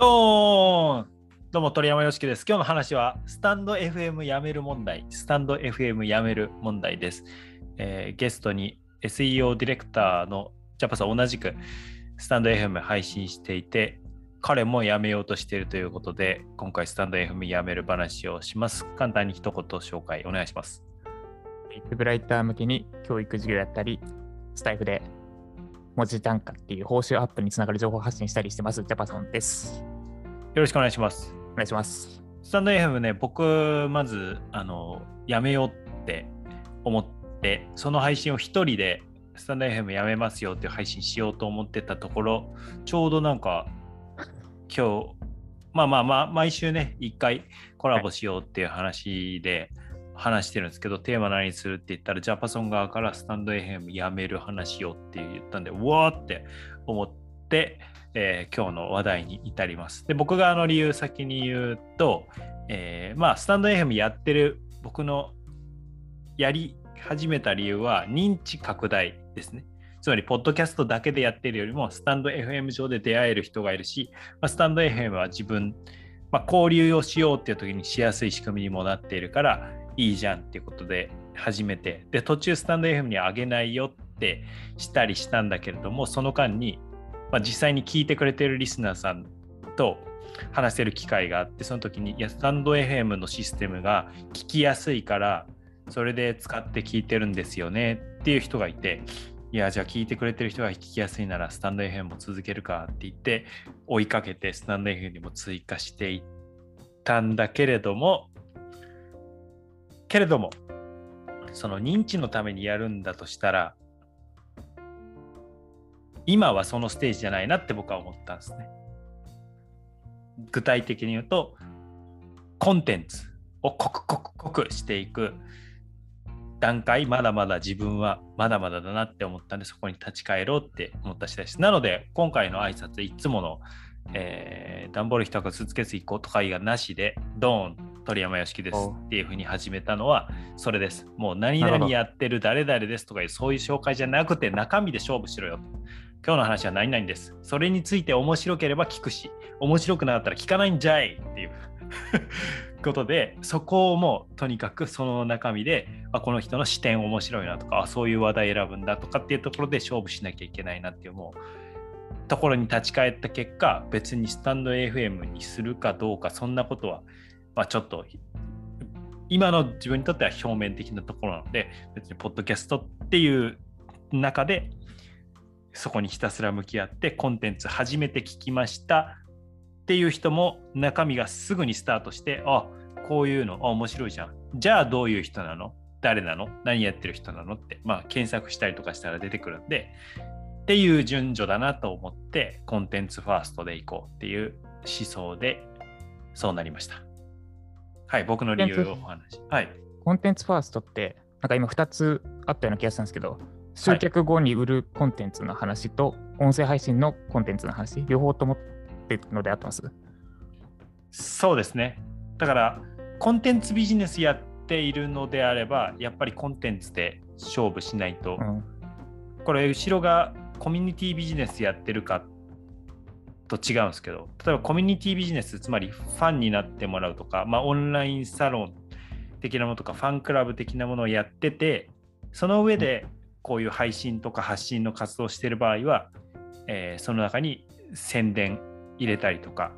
どうも鳥山よしきです。今日の話はスタンド FM やめる問題、スタンド FM やめる問題です。えーゲストに SEO ディレクターのジャパさん同じくスタンド FM 配信していて、彼も辞めようとしているということで、今回スタンド FM やめる話をします。簡単に一言紹介お願いします。ウェブライター向けに教育授業やったり、スタイフで文字単価っていう報酬アップにつながる情報発信したりしてます、ジャパソンです。よろしくお願いします。お願いします。スタンド FM ね、僕、まず、あの、やめようって思って、その配信を一人で、スタンド FM やめますよっていう配信しようと思ってたところ、ちょうどなんか、今日、まあまあまあ、毎週ね、一回コラボしようっていう話で話してるんですけど、テーマ何するって言ったら、ジャパソン側からスタンド FM やめる話をって言ったんで、うわーって思って、えー今日の話題に至ります。で、僕があの理由先に言うと、えーまあ、スタンド FM やってる僕のやり始めた理由は認知拡大ですね。つまり、ポッドキャストだけでやってるよりも、スタンド FM 上で出会える人がいるし、まあ、スタンド FM は自分、まあ、交流をしようっていう時にしやすい仕組みにもなっているから、いいじゃんっていうことで始めて、で、途中スタンド FM に上げないよってしたりしたんだけれども、その間に、まあ、実際に聞いてくれてるリスナーさんと話せる機会があってその時にいやスタンド FM のシステムが聞きやすいからそれで使って聞いてるんですよねっていう人がいていやじゃあ聞いてくれてる人が聞きやすいならスタンド FM も続けるかって言って追いかけてスタンド FM にも追加していったんだけれどもけれどもその認知のためにやるんだとしたら今はそのステージじゃないなって僕は思ったんですね。具体的に言うとコンテンツを濃く濃く濃くしていく段階まだまだ自分はまだまだだなって思ったんでそこに立ち返ろうって思った次第です。なので今回の挨拶いつもの、えー、段ボール一つスーツケース1個とかいがなしでドーン鳥山よしきですおっていうふうに始めたのはそれです。もう何々やってる誰々ですとかいうそういう紹介じゃなくて中身で勝負しろよと。今日の話は何々です。それについて面白ければ聞くし、面白くなかったら聞かないんじゃいっていうことで、そこをもうとにかくその中身で、あこの人の視点面白いなとか、あそういう話題選ぶんだとかっていうところで勝負しなきゃいけないなっていうもうところに立ち返った結果、別にスタンド FM にするかどうか、そんなことは、まあ、ちょっと今の自分にとっては表面的なところなので、別にポッドキャストっていう中でそこにひたすら向き合ってコンテンツ初めて聞きました。っていう人も中身がすぐにスタートしてあこういうのあ面白いじゃん。じゃあどういう人なの？誰なの？何やってる人なの？ってまあ検索したりとかしたら出てくるんでっていう順序だなと思ってコンテンツファーストでいこうっていう思想でそうなりました。はい僕の理由をお話はい。コンテンツファーストって、なんか今2つあったような気がしたんですけど、集客後に売るコンテンツの話と、音声配信のコンテンツの話、両方ともってるのであってますそうですね。だから、コンテンツビジネスやっているのであれば、やっぱりコンテンツで勝負しないと、うん。これ、後ろがコミュニティビジネスやってるかと違うんですけど、例えばコミュニティビジネス、つまりファンになってもらうとか、まあ、オンラインサロン的なものとか、ファンクラブ的なものをやってて、その上でこういう配信とか発信の活動をしている場合は、えーその中に宣伝入れたりとか、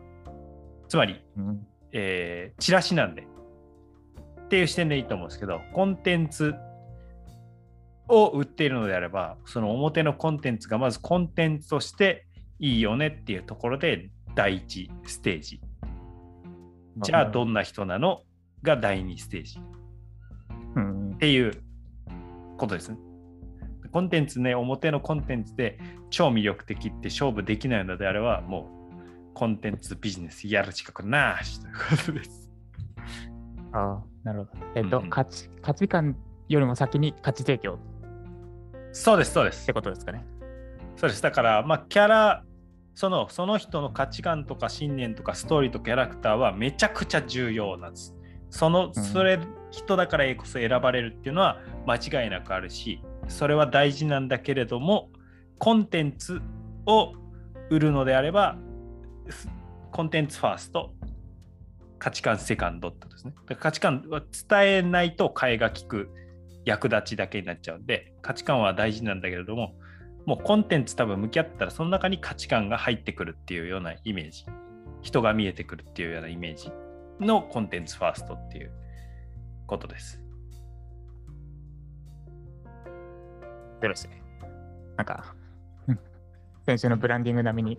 つまりうん、えーチラシなんでっていう視点でいいと思うんですけどコンテンツを売っているのであればその表のコンテンツがまずコンテンツとしていいよねっていうところで第一ステージ。じゃあどんな人なのが第二ステージ。うん。っ、ていうことですね。コンテンツね、表のコンテンツで超魅力的って勝負できないのであれば、もうコンテンツビジネスやる資格なしということです。ああ、なるほど。えっと、うんうん価値、価値観よりも先に価値提供そうです、そうですって。ことですかね。そうです。だから、まあ、キャラ、そのその人の価値観とか信念とかストーリーとキャラクターはめちゃくちゃ重要なんです。その、うんそれ、人だからこそ選ばれるっていうのは間違いなくあるし、それは大事なんだけれども、コンテンツを売るのであれば、コンテンツファースト、価値観セカンドってことですね。価値観は伝えないと替えが利く役立ちだけになっちゃうんで、価値観は大事なんだけれども、もうコンテンツ多分向き合ったらその中に価値観が入ってくるっていうようなイメージ、人が見えてくるっていうようなイメージのコンテンツファーストっていうことです。そうですね。なんか、うん先週のブランディング並みに、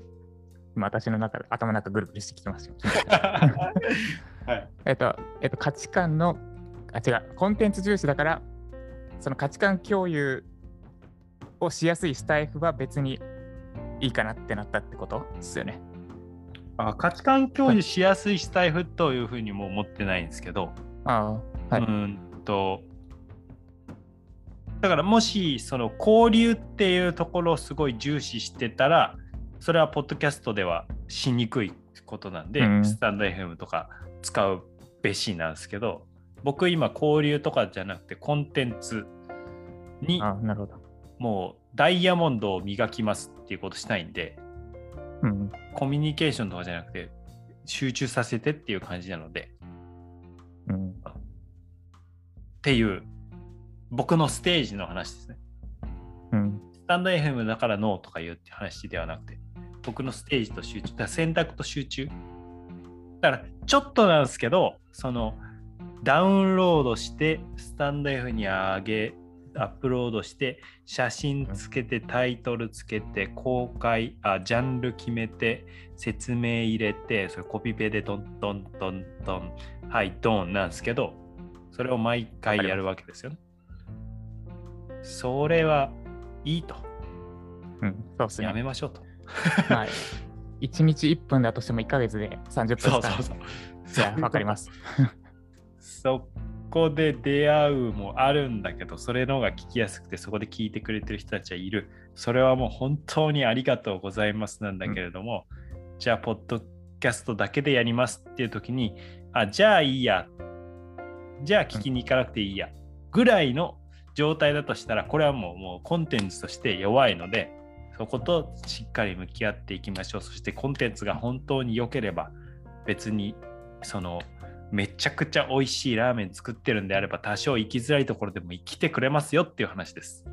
今私の中で頭の中ぐるぐるしてきてますよ。はい。えっと、えっと、価値観の、あ、違う、コンテンツ重視だから、その価値観共有をしやすいスタイフは別にいいかなってなったってことですよね。あ価値観共有しやすいスタイフというふうにも思ってないんですけど、ああ、はい。うーんとだからもしその交流っていうところをすごい重視してたらそれはポッドキャストではしにくいことなんで、うんスタンド FM とか使うべしなんですけど僕今交流とかじゃなくてコンテンツにあなるほど。もうダイヤモンドを磨きますっていうことしたいんでうん。コミュニケーションとかじゃなくて集中させてっていう感じなのでうん。っていう僕のステージの話ですね。うん。スタンド FM だからノーとか言うって話ではなくて、僕のステージと集中、だ選択と集中。だからちょっとなんですけど、そのダウンロードして、スタンド F に上げ、アップロードして、写真つけて、タイトルつけて、公開、あジャンル決めて、説明入れて、それコピペでトントントントン、はい、ドンなんですけど、それを毎回やるわけですよね。それはいいと。うん。そうですね。やめましょうと。はい。1日1分だとしても1ヶ月で30分そう間そうそう。じゃあ、わかります。そこで出会うもあるんだけど、それの方が聞きやすくて、そこで聞いてくれてる人たちはいる。それはもう本当にありがとうございますなんだけれども、じゃあ、ポッドキャストだけでやりますっていう時に、あ、じゃあいいや。じゃあ聞きに行かなくていいや。ぐらいの状態だとしたら、これはもうもうコンテンツとして弱いので、そことしっかり向き合っていきましょう。そしてコンテンツが本当に良ければ、別にそのめちゃくちゃ美味しいラーメン作ってるんであれば、多少生きづらいところでも生きてくれますよっていう話です。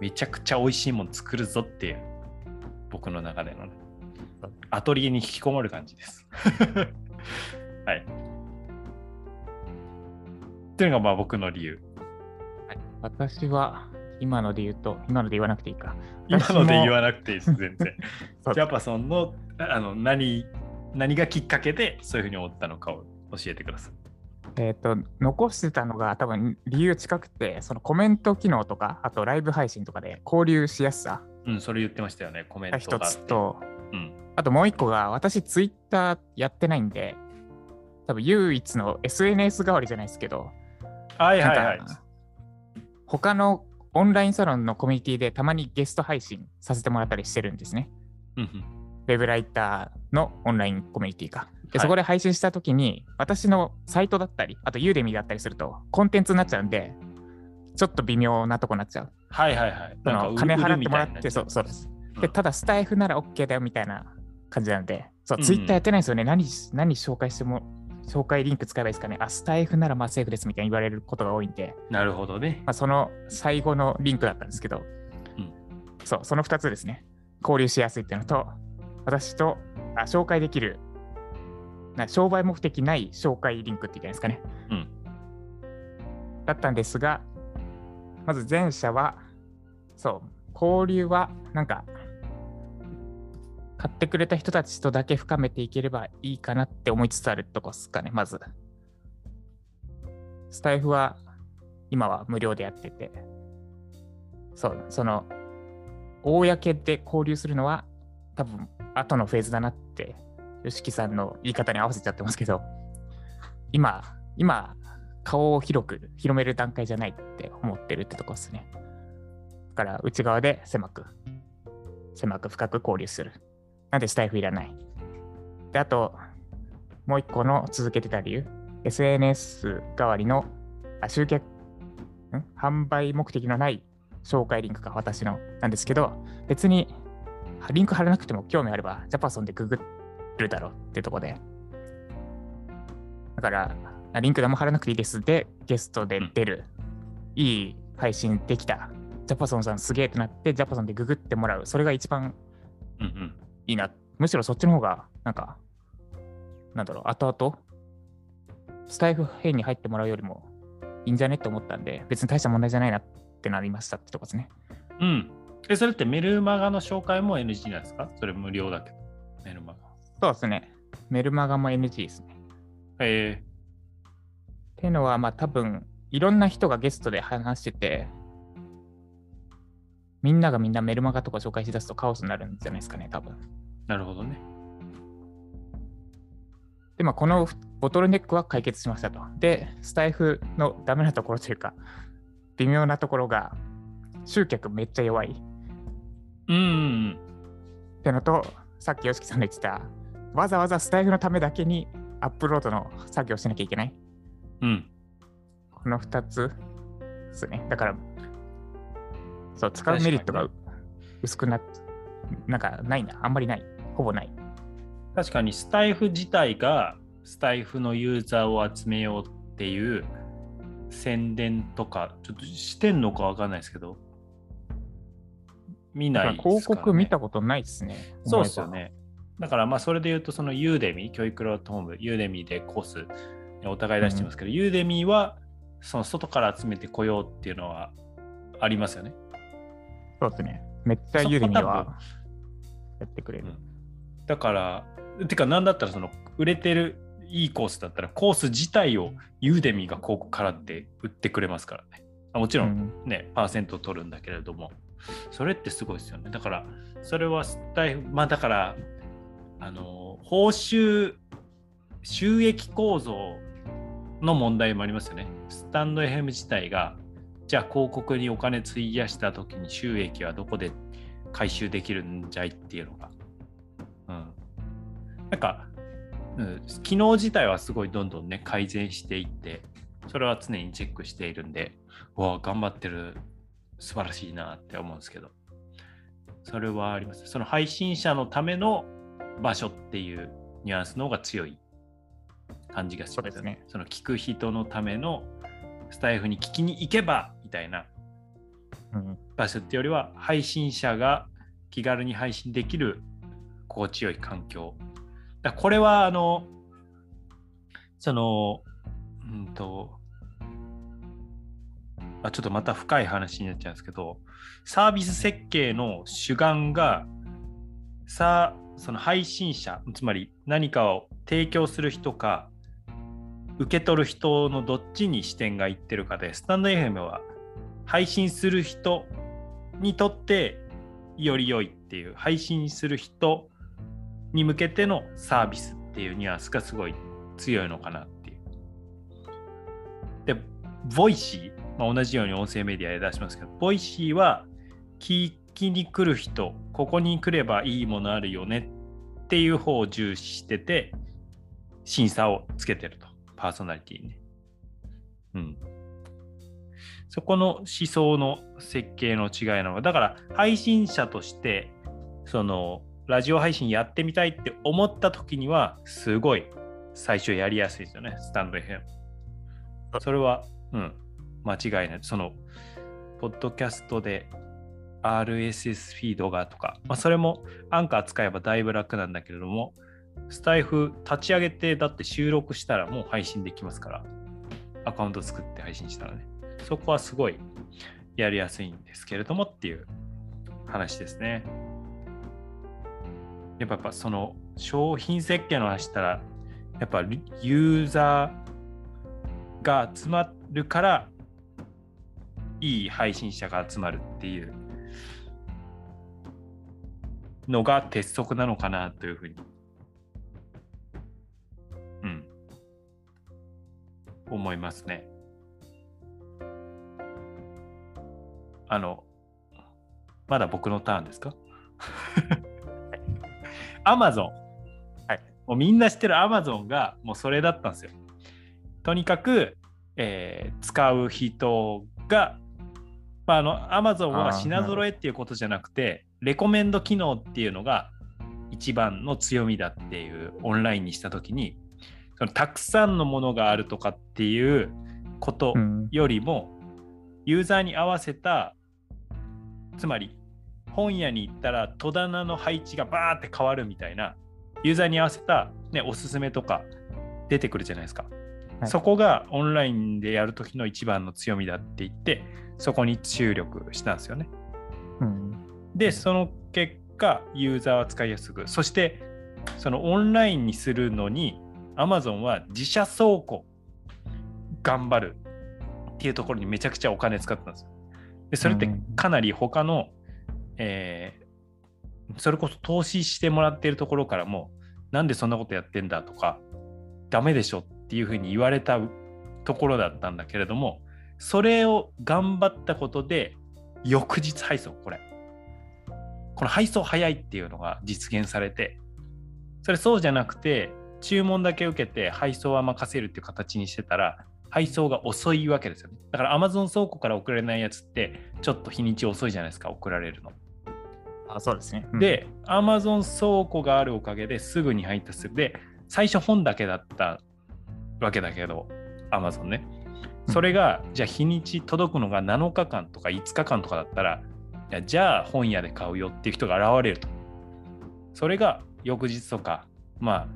めちゃくちゃ美味しいもん作るぞっていう、僕の中でのね、アトリエに引きこもる感じです。はい。っていうのがまあ僕の理由。はい私は、今ので言うと、今ので言わなくていいか。今ので言わなくていいです、全然。ジャパソンのあの何何がきっかけでそういうふうに思ったのかを教えてください。えっ、と、残してたのが多分理由近くて、そのコメント機能とか、あとライブ配信とかで交流しやすさうん、それ言ってましたよね、コメントが。つと、うん。あともう一個が、私ツイッターやってないんで、多分唯一の SNS 代わりじゃないですけど、はいはいはい他のオンラインサロンのコミュニティでたまにゲスト配信させてもらったりしてるんですね。うんうんウェブライターのオンラインコミュニティか。ではいそこで配信したときに、私のサイトだったり、あとユーデミだったりすると、コンテンツになっちゃうんで、ちょっと微妙なとこになっちゃう。はいはいはい。その金払ってもらって、そうう。そうです。うんで、ただスタイフなら OK だよみたいな感じなんで、そう、ツイッターやってないんですよね。何、何紹介しても、紹介リンク使えばいいですかね。あ、スタイフならまあセーフですみたいに言われることが多いんで、なるほどね。まあ、その最後のリンクだったんですけど、うんそう、その2つですね。交流しやすいっていうのと、私とあ紹介できる、な商売目的ない紹介リンクって言ったんですかね。うんだったんですが、まず前者は、そう、交流はなんか、買ってくれた人たちとだけ深めていければいいかなって思いつつあるとこですかね、まず。スタイフは今は無料でやってて、そう、その、公で交流するのは多分後のフェーズだなって、吉木さんの言い方に合わせちゃってますけど、今、今、顔を広く広める段階じゃないって思ってるってとこですね。だから内側で狭く、狭く深く交流する。なんでスタイフいらない。で、あと、もう一個の続けてた理由、SNS 代わりのあ集客、ん？販売目的のない紹介リンクか、私のなんですけど、別にリンク貼らなくても興味あれば、ジャパソンでググるだろうってとこで。だから、リンクでも貼らなくていいです。で、ゲストで出る、いい配信できた。ジャパソンさんすげえってなって、ジャパソンでググってもらう。それが一番うんうん。いいな。むしろそっちの方が、なんか、なんだろう、後々、スタイフ編に入ってもらうよりもいいんじゃねって思ったんで、別に大した問題じゃないなってなりましたってとこですね。うん。え、それってメルマガの紹介も NG なんですか？それ無料だけど。メルマガ。そうですね。メルマガも NG ですね。えっていうのは、まあ多分、いろんな人がゲストで話してて、みんながみんなメルマガとか紹介しだすとカオスになるんじゃないですかね、多分。ー、なるほどね。で、まあこのボトルネックは解決しましたと。で、スタイフのダメなところというか、微妙なところが、集客めっちゃ弱いうんうんってのと、さっき YOSHIKI さんが言ってた、わざわざスタイフのためだけにアップロードの作業をしなきゃいけない。うん。うん。この2つですね。だから、そう、使うメリットが確薄くなっ、なんかないな。あんまりない。ほぼない。確かにスタイフ自体がスタイフのユーザーを集めようっていう宣伝とかちょっとしてんのかわかんないですけど見ないですから、ね、広告見たことないですね。そうですよねだからまあそれで言うとそのユーデミ教育プラットフォームユーデミでコースお互い出してますけど、ユーデミはその外から集めてこようっていうのはありますよねそうですね。めっちゃユーデミそこ多分はやってくれる。だから、てか、なんだったら、その売れてるいいコースだったら、コース自体をユーデミーが広告払って売ってくれますからね。あもちろんね、パーセント取るんだけれども、それってすごいですよね。だから、それはまあだから、あの、報酬、収益構造の問題もありますよね。スタンド FM 自体が、じゃあ広告にお金費やした時に収益はどこで回収できるんじゃいっていうのが。うん。なんか、うん、機能自体はすごいどんどんね、改善していって、それは常にチェックしているんで、うわあ、頑張ってる、素晴らしいなって思うんですけど、それはあります。その配信者のための場所っていうニュアンスの方が強い感じがしますよね。その聞く人のためのスタイフに聞きに行けばみたいなうん。場所ってよりは配信者が気軽に配信できる心地よい環境。だこれはあのそのうんとあちょっとまた深い話になっちゃうんですけどサービス設計の主眼がさその配信者つまり何かを提供する人か受け取る人のどっちに視点がいってるかでスタンド FM は配信する人にとってより良いっていう配信する人に向けてのサービスっていうニュアンスがすごい強いのかなっていう。で、 Voicy、まあ、同じように音声メディアで出しますけど、 Voicy は聞きに来る人、ここに来ればいいものあるよねっていう方を重視してて、審査をつけてると、パーソナリティにね。うん。そこの思想の設計の違いなの、だから配信者として、そのラジオ配信やってみたいって思った時には、すごい最初やりやすいですよね、スタンド FM。それは、うん、間違いない。その、ポッドキャストで RSS フィードがとか、まあ、それもアンカー使えばだいぶ楽なんだけれども、スタイフ立ち上げて、だって収録したらもう配信できますから、アカウント作って配信したらね。そこはすごいやりやすいんですけれどもっていう話ですね。やっぱやっぱその商品設計の話したら、やっぱユーザーが集まるから、いい配信者が集まるっていうのが鉄則なのかなというふうに。うん。思いますね。あの、まだ僕のターンですか？アマゾン。はい。もうみんな知ってるアマゾンがもうそれだったんですよ。とにかく、えー使う人が、まあ、あの、アマゾンは品揃えっていうことじゃなくて、レコメンド機能っていうのが一番の強みだっていうオンラインにした時にそのたくさんのものがあるとかっていうことうんよりも、ユーザーに合わせたつまり本屋に行ったら戸棚の配置がバーって変わるみたいなユーザーに合わせた、ね、おすすめとか出てくるじゃないですか、はいそこがオンラインでやるときの一番の強みだって言ってそこに注力したんですよねうん。でその結果ユーザーは使いやすくそしてそのオンラインにするのに Amazon は自社倉庫頑張るっていうところにめちゃくちゃお金使ってたんですよ。でそれってかなり他の、えーそれこそ投資してもらっているところからもなんでそんなことやってんだとかダメでしょっていうふうに言われたところだったんだけれどもそれを頑張ったことで翌日配送これ。この配送早いっていうのが実現されてそれそうじゃなくて注文だけ受けて配送は任せるっていう形にしてたら配送が遅いわけですよね。だから Amazon 倉庫から送られないやつってちょっと日にち遅いじゃないですか送られるの。あ、そうですね。うん、で Amazon 倉庫があるおかげですぐに配達する。で最初本だけだったわけだけど Amazon ね。それがじゃあ日にち届くのが7日間とか5日間とかだったらじゃあ本屋で買うよっていう人が現れると。それが翌日とかまあ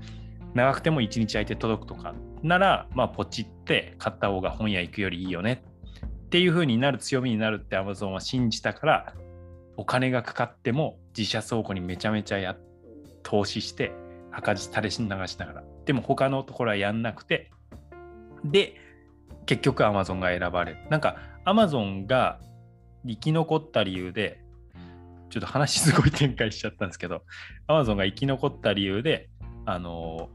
長くても1日空いて届くとかならまあポチって買った方が本屋行くよりいいよね。っていう風になる強みになるって Amazon は信じたからお金がかかっても自社倉庫にめちゃめちゃや投資して赤字垂れし流しながら。でも他のところはやんなくてで結局 Amazon が選ばれる。なんか Amazon が生き残った理由でちょっと話すごい展開しちゃったんですけど Amazon が生き残った理由であの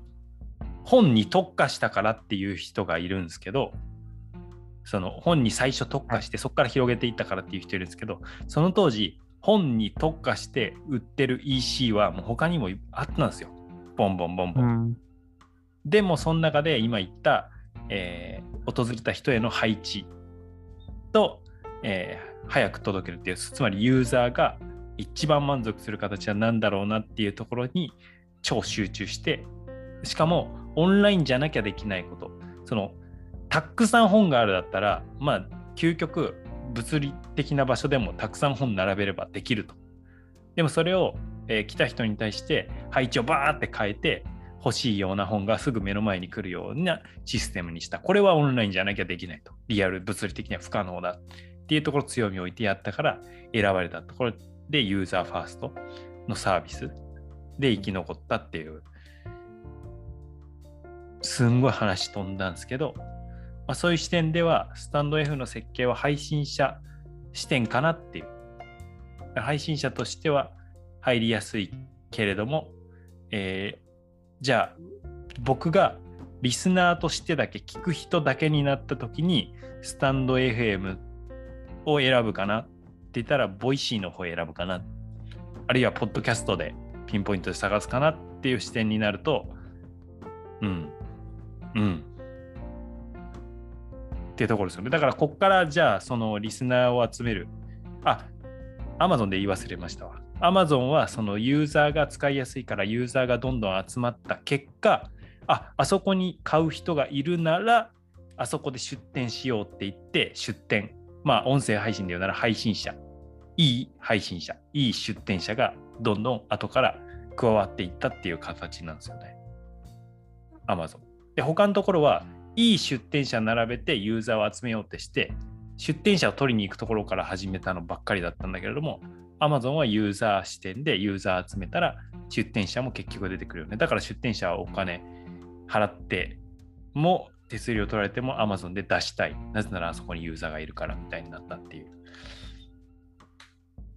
本に特化したからっていう人がいるんですけどその本に最初特化してそこから広げていったからっていう人いるんですけどその当時本に特化して売ってる EC はもう他にもあったんですよ。ボンボンボンボン、うん。でもその中で今言った、えー訪れた人への配置と、えー早く届けるっていうつまりユーザーが一番満足する形は何だろうなっていうところに超集中してしかもオンラインじゃなきゃできないことそのたくさん本があるだったらまあ究極物理的な場所でもたくさん本並べればできるとでもそれを、えー来た人に対して配置をバーって変えて欲しいような本がすぐ目の前に来るようなシステムにした。これはオンラインじゃなきゃできないと。リアル物理的には不可能だっていうところ強みを置いてやったから選ばれたところでユーザーファーストのサービスで生き残ったっていうすんごい話飛んだんですけど、まあ、そういう視点ではスタンド F の設計は配信者視点かなっていう。配信者としては入りやすいけれども、えーじゃあ僕がリスナーとしてだけ聞く人だけになった時にスタンド FM を選ぶかなって言ったら Voicy の方を選ぶかな。あるいはポッドキャストでピンポイントで探すかなっていう視点になるとうん。うん。っていうところですよね。だからこっからじゃあそのリスナーを集める。あ Amazon で言い忘れましたわ。Amazon はそのユーザーが使いやすいからユーザーがどんどん集まった結果ああそこに買う人がいるならあそこで出店しようって言って出店。まあ音声配信で言うなら配信者。いい配信者。いい出店者がどんどん後から加わっていったっていう形なんですよね。Amazon で他のところはいい出店者並べてユーザーを集めようってして出店者を取りに行くところから始めたのばっかりだったんだけれども Amazon はユーザー視点でユーザー集めたら出店者も結局出てくるよね。だから出店者はお金払っても手数料取られても Amazon で出したい。なぜならあそこにユーザーがいるからみたいになったっていう。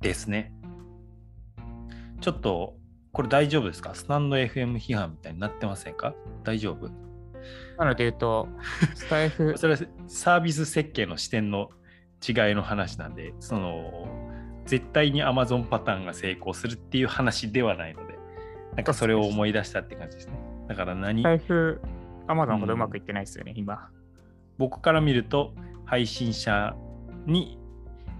ですね。ちょっとこれ大丈夫ですか？スタンド FM 批判みたいになってませんか？大丈夫？なので言うと、スタイフ、それはサービス設計の視点の違いの話なんで、その絶対に Amazon パターンが成功するっていう話ではないので、なんかそれを思い出したって感じですね。だから何スタエフ、アマゾンほどうまくいってないですよね、今。僕から見ると配信者に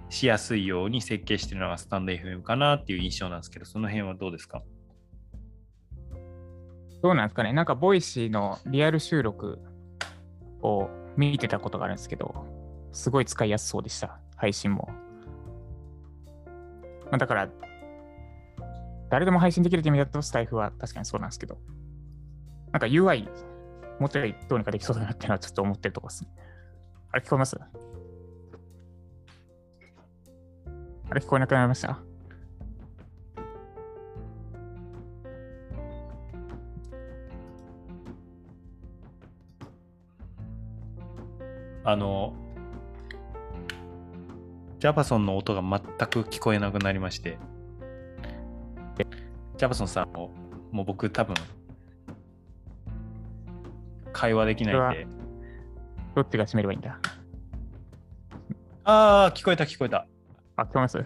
しやすいように設計してるのがスタンド FM かなっていう印象なんですけど、その辺はどうですか？どうなんですかね。なんか、 Voicy のリアル収録を見てたことがあるんですけど、すごい使いやすそうでした、配信も。まあ、だから、誰でも配信できるって意味だと、スタイフは確かにそうなんですけど、なんか UI、もうちょいどうにかできそうだなっていうのはちょっと思ってるとこですね。あれ聞こえます？あれ聞こえなくなりました？あの、ジャパソンの音が全く聞こえなくなりまして、ジャパソンさんも、もう僕多分、会話できないんで、どっちが閉めればいいんだ？ああ、聞こえた聞こえた。あ、聞こえます？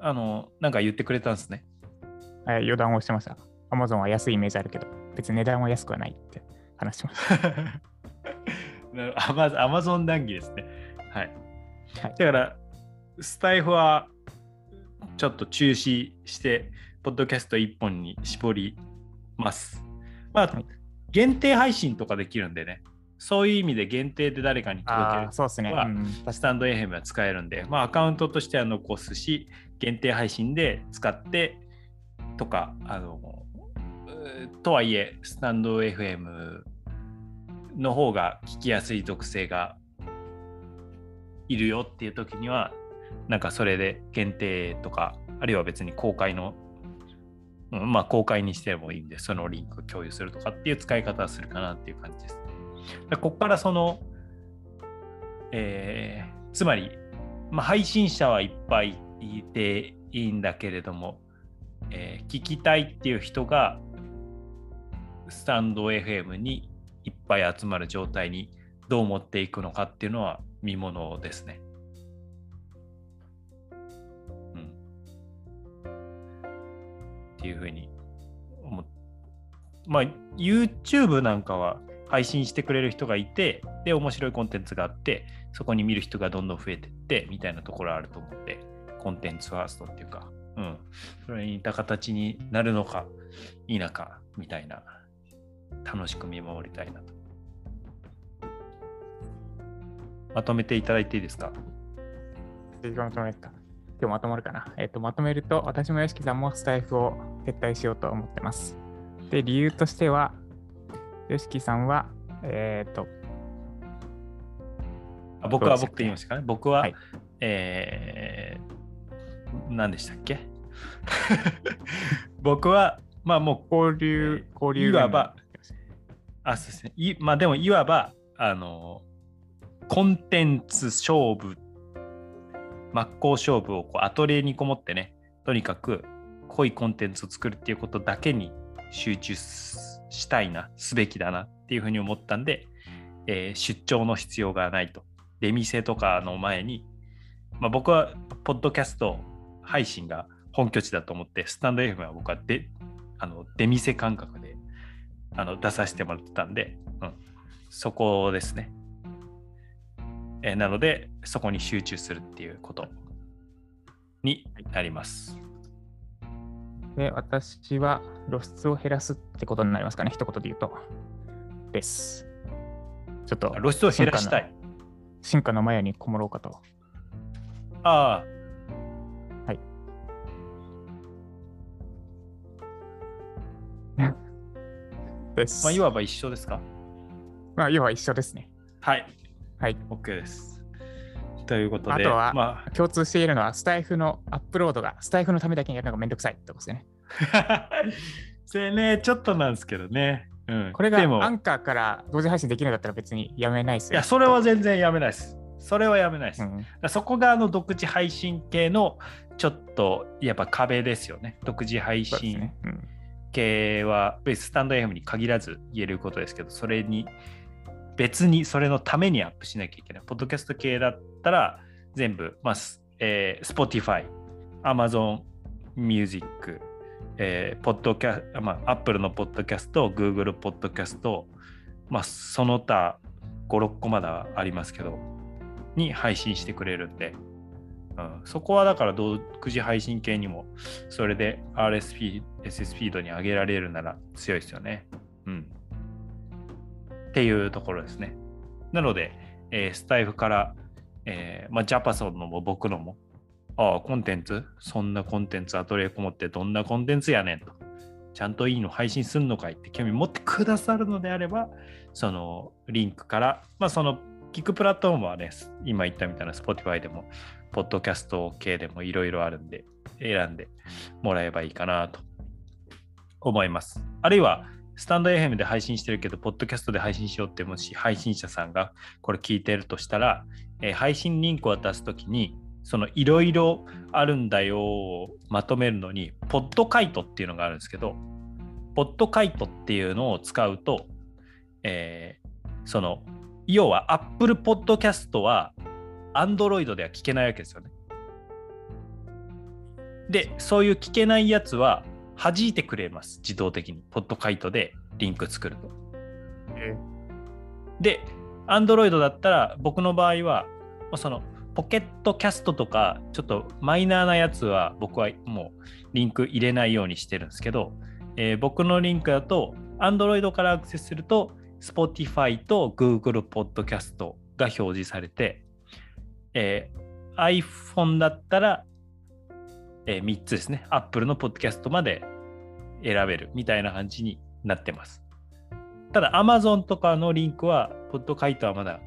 あの、なんか言ってくれたんですね。はい、余談をしてました。Amazon は安いイメージあるけど、別に値段は安くはないって話してました。アマアマゾン談義ですね。はい。はいだから、スタイフはちょっと中止して、ポッドキャスト1本に絞ります。まあ、はい限定配信とかできるんでね、そういう意味で限定で誰かに届けるそうですね。はうん、スタンド FM は使えるんで、まあ、アカウントとしては残すし、限定配信で使ってとか、あの、とはいえ、スタンド FM の方が聞きやすい属性がいるよっていう時には、なんかそれで限定とか、あるいは別に公開の、うんまあ公開にしてもいいんで、そのリンクを共有するとかっていう使い方をするかなっていう感じです。でここからその、えーつまり、まあ、配信者はいっぱいいていいんだけれども、えー聞きたいっていう人がスタンド FM にいっぱい集まる状態にどう持っていくのかっていうのは見ものですね。うん。っていうふうに思っまあ YouTube なんかは配信してくれる人がいてで面白いコンテンツがあってそこに見る人がどんどん増えてってみたいなところあると思ってコンテンツファーストっていうか、うん、それに似た形になるのか否かみたいな楽しく見守りたいなと。まとめていただいていいですか？次まとめるか。今日まとまるかな？えっ、と、まとめると、私も屋敷さんもスタイフを撤退しようと思ってます。で、理由としては、屋敷さんは、えっ、と、あ僕は僕って言いましたかね？僕は、はい。えー、何でしたっけ？僕はまあもう交流、交流いわばあそうですね。いまあでもいわばあのコンテンツ勝負真っ向勝負をこうアトリエにこもってねとにかく濃いコンテンツを作るっていうことだけに集中したいなすべきだなっていうふうに思ったんで、えー出張の必要がないと。出店とかの前に、まあ、僕はポッドキャスト配信が本拠地だと思ってスタンド FM は僕はであの出店感覚であの出させてもらってたんで、うん、そこですね。えーなので、そこに集中するっていうことになります。で、私は露出を減らすってことになりますかね、一言で言うと。です。ちょっと露出を減らしたい。進化の前にこもろうかと。ああ、です。まあ、いわば一緒ですか？まあ、要は一緒ですね。はい、はい。OK です。ということで、あとはま共通しているのは、スタイフのアップロードが、スタイフのためだけにやるのがめんどくさいってことですよね。あ、それね、ちょっとなんですけどね。うん、これがアンカーから同時配信できるんだったら別にやめないですよ。いや、それは全然やめないです。それはやめないです。うん、らそこがあの独自配信系のちょっとやっぱ壁ですよね。独自配信系はスタンド FM に限らず言えることですけど、それに別にそれのためにアップしなきゃいけない。ポッドキャスト系だったら全部、まあすえー Spotify、Amazon Music、えー、ポッドキャまあ、Apple のポッドキャスト、Google ポッドキャスト、まあ、その他5、6個まだありますけど、に配信してくれるんで、うん、そこはだから独自配信系にもそれで RSP、SS フィードに上げられるなら強いですよね。うん。っていうところですね。なので、えースタイフから、えーまあ、ジャパソンのも僕のも、ああ、コンテンツ？そんなコンテンツアトリエこもってどんなコンテンツやねん？と。ちゃんといいの配信すんのかい？って興味持ってくださるのであれば、そのリンクから、まあその聞くプラットフォームはね、今言ったみたいな Spotify でも、ポッドキャスト系でもいろいろあるんで、選んでもらえばいいかなと思います。あるいは、スタンド FM で配信してるけど、ポッドキャストで配信しようってもし配信者さんがこれ聞いてるとしたら、えー配信リンクを出すときに、そのいろいろあるんだよをまとめるのに、ポッドカイトっていうのがあるんですけど、ポッドカイトっていうのを使うと、えーその、要は Apple Podcast は Android では聞けないわけですよね。で、そういう聞けないやつは弾いてくれます、自動的に。ポッドカイトでリンク作ると。えで、Android だったら僕の場合は、そのポケットキャストとか、ちょっとマイナーなやつは僕はもうリンク入れないようにしてるんですけど、えー僕のリンクだと Android からアクセスすると Spotify と Google Podcast が表示されて、えー iPhone だったら、え3つですね。Apple の Podcast まで選べるみたいな感じになってます。ただ Amazon とかのリンクは、ポッドカイトはまだ、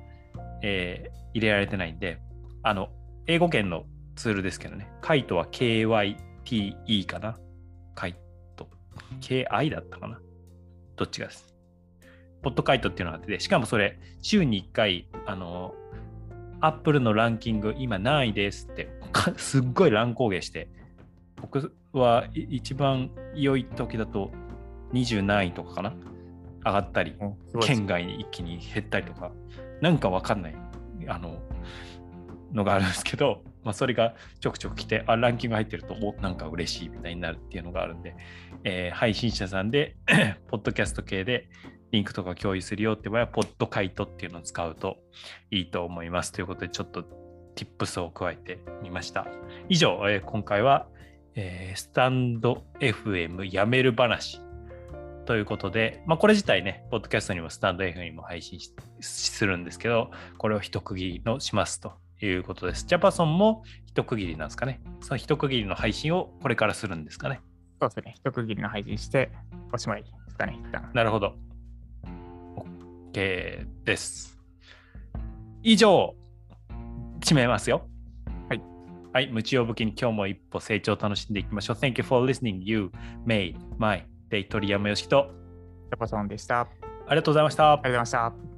えー入れられてないんで、あの、英語圏のツールですけどね、カイトは KYTE かな？カイト。KI だったかな？どっちがです？ポッドカイトっていうのがあってて、しかもそれ、週に1回、あの、アップルのランキング、今何位ですって、か すっごい乱高下して、僕はい一番良い時だと20何位とかかな上がったり、県外に一気に減ったりとか、なんかわかんないあののがあるんですけど、まあ、それがちょくちょく来て、あ、ランキング入ってると、おなんか嬉しいみたいになるっていうのがあるんで、えー配信者さんで、ポッドキャスト系でリンクとか共有するよって場合は、ポッドカイトっていうのを使うといいと思います。ということで、ちょっと tips を加えてみました。以上、えー今回は、えースタンド FM やめる話ということで、まあ、これ自体ね、ポッドキャストにもスタンド FM にも配信しするんですけど、これを一区切りのしますということです。ジャパソンも一区切りなんですかね。その一区切りの配信をこれからするんですかね。そうですね。一区切りの配信して、おしまいですかね、一旦。なるほど。OK です。以上、締めますよ。はい。はい、無知を武器に今日も一歩成長を楽しんでいきましょう。Thank you for listening. You made my day. 鳥山よしきと、ジャパソンでした。ありありがとうございましたがとう。ございました。